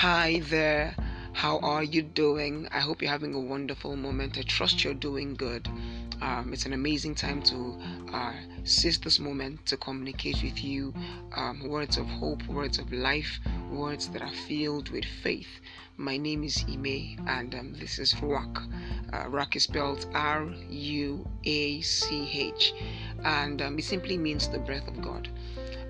Hi there. How are you doing? I hope you're having a wonderful moment. I trust you're doing good. Um, it's an amazing time to uh, seize this moment to communicate with you um, words of hope, words of life, words that are filled with faith. My name is Ime, and um, this is Ruach. Uh, Ruach is spelled R U A C H, and um, it simply means the breath of God.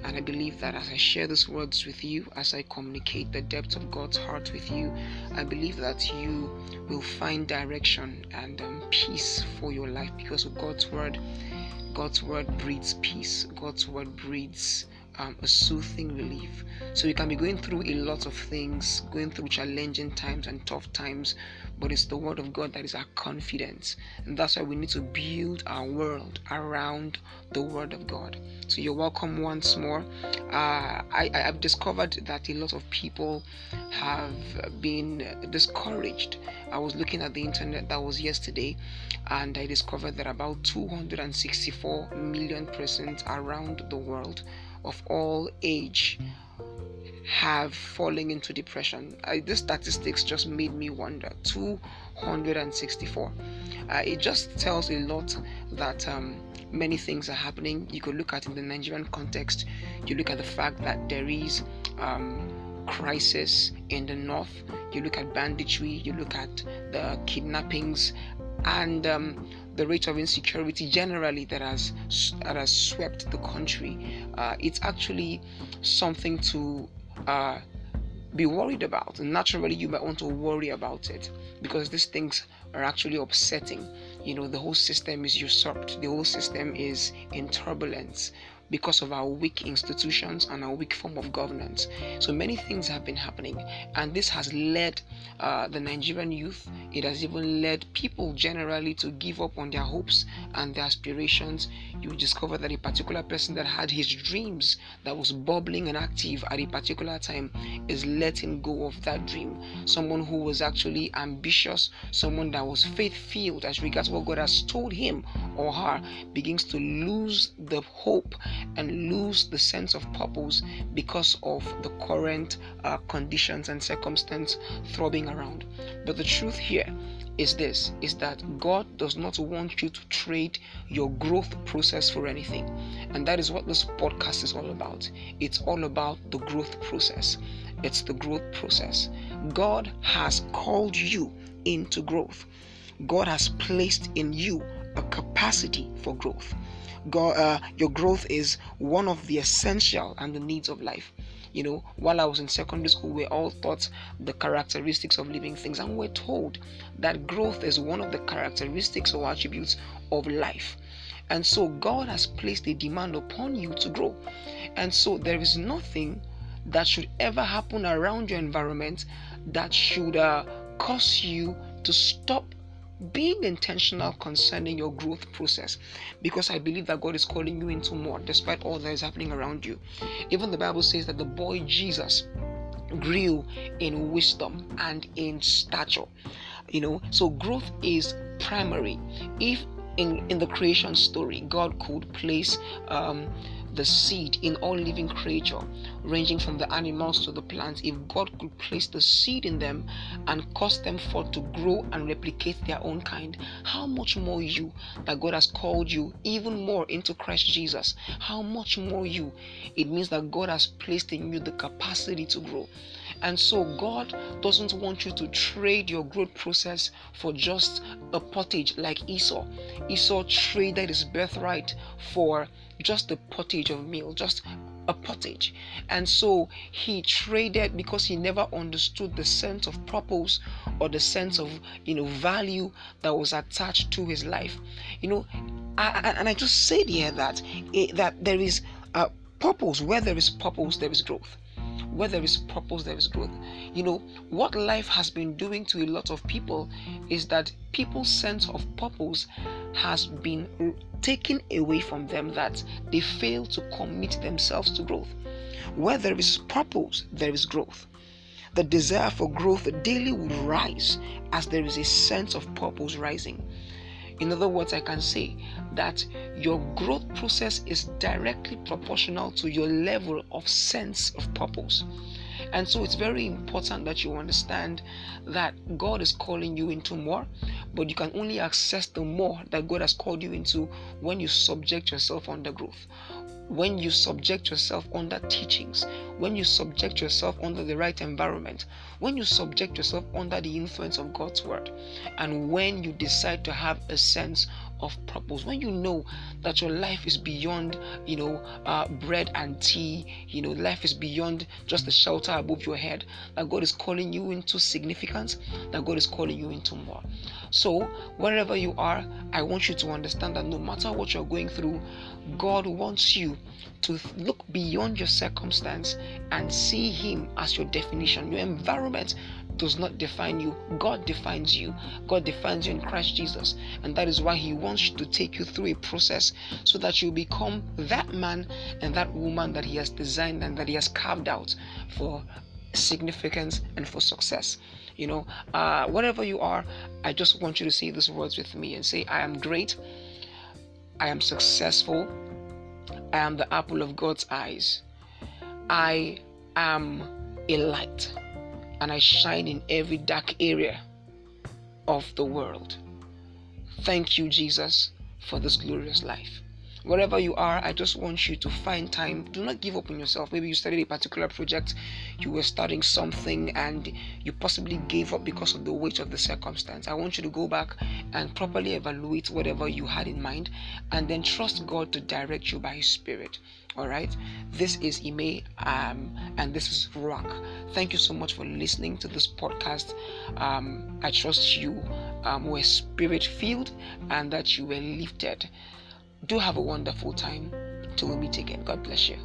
And I believe that as I share these words with you, as I communicate the depth of God's heart with you, I believe that you will find direction and um, peace for your life because of God's word. God's word breeds peace. God's word breeds um, a soothing relief. So you can be going through a lot of things, going through challenging times and tough times, but it's the Word of God that is our confidence. And that's why we need to build our world around the Word of God. So you're welcome once more. Uh, I, I have discovered that a lot of people have been discouraged. I was looking at the internet that was yesterday, and I discovered that about 264 million persons around the world of all age have fallen into depression. Uh, this statistics just made me wonder. 264. Uh, it just tells a lot that um, many things are happening. You could look at in the Nigerian context. You look at the fact that there is um, crisis in the north. You look at banditry. You look at the kidnappings and um, the rate of insecurity generally that has that has swept the country. Uh, it's actually something to uh, be worried about. And naturally, you might want to worry about it because these things are actually upsetting. You know, the whole system is usurped, the whole system is in turbulence because of our weak institutions and our weak form of governance. So many things have been happening, and this has led uh, the Nigerian youth, it has even led people generally to give up on their hopes and their aspirations. You discover that a particular person that had his dreams that was bubbling and active at a particular time is letting go of that dream. Someone who was actually ambitious, someone that was faith filled as regards what God has told him or her, begins to lose the hope and lose the sense of purpose because of the current uh, conditions and circumstance throbbing around. But the truth here is this is that God does not want you to trade your growth process for anything. And that is what this podcast is all about. It's all about the growth process. It's the growth process. God has called you into growth. God has placed in you a capacity for growth. God, uh, your growth is one of the essential and the needs of life. You know, while I was in secondary school, we all taught the characteristics of living things, and we're told that growth is one of the characteristics or attributes of life. And so, God has placed a demand upon you to grow. And so, there is nothing that should ever happen around your environment that should uh, cause you to stop being intentional concerning your growth process because I believe that God is calling you into more despite all that is happening around you. Even the Bible says that the boy Jesus grew in wisdom and in stature. You know, so growth is primary. If in, in the creation story, God could place um, the seed in all living creature, ranging from the animals to the plants, if God could place the seed in them and cause them forth to grow and replicate their own kind, how much more you that God has called you even more into Christ Jesus? How much more you? It means that God has placed in you the capacity to grow. And so God doesn't want you to trade your growth process for just a pottage like Esau. Esau traded his birthright for just a pottage of meal, just a pottage. And so he traded because he never understood the sense of purpose or the sense of you know value that was attached to his life. You know, I, and I just said here that that there is a purpose. Where there is purpose, there is growth where there is purpose, there is growth. You know, what life has been doing to a lot of people is that people's sense of purpose has been taken away from them, that they fail to commit themselves to growth. Where there is purpose, there is growth. The desire for growth daily will rise as there is a sense of purpose rising. In other words, I can say that your growth process is directly proportional to your level of sense of purpose. And so it's very important that you understand that God is calling you into more, but you can only access the more that God has called you into when you subject yourself under growth when you subject yourself under teachings, when you subject yourself under the right environment, when you subject yourself under the influence of God's word, and when you decide to have a sense of purpose when you know that your life is beyond you know uh, bread and tea you know life is beyond just the shelter above your head that god is calling you into significance that god is calling you into more. So wherever you are i want you to understand that no matter what you're going through god wants you to look beyond your circumstance and see him as your definition your environment does not define you. God defines you. God defines you in Christ Jesus. And that is why He wants to take you through a process so that you become that man and that woman that He has designed and that He has carved out for significance and for success. You know, uh, whatever you are, I just want you to say these words with me and say, I am great. I am successful. I am the apple of God's eyes. I am a light and I shine in every dark area of the world. Thank you, Jesus, for this glorious life. Wherever you are, I just want you to find time. Do not give up on yourself. Maybe you started a particular project, you were starting something, and you possibly gave up because of the weight of the circumstance. I want you to go back and properly evaluate whatever you had in mind and then trust God to direct you by His Spirit. All right, this is Ime, um, and this is Ruach. Thank you so much for listening to this podcast. Um, I trust you um, were spirit filled and that you were lifted. Do have a wonderful time till we meet again. God bless you.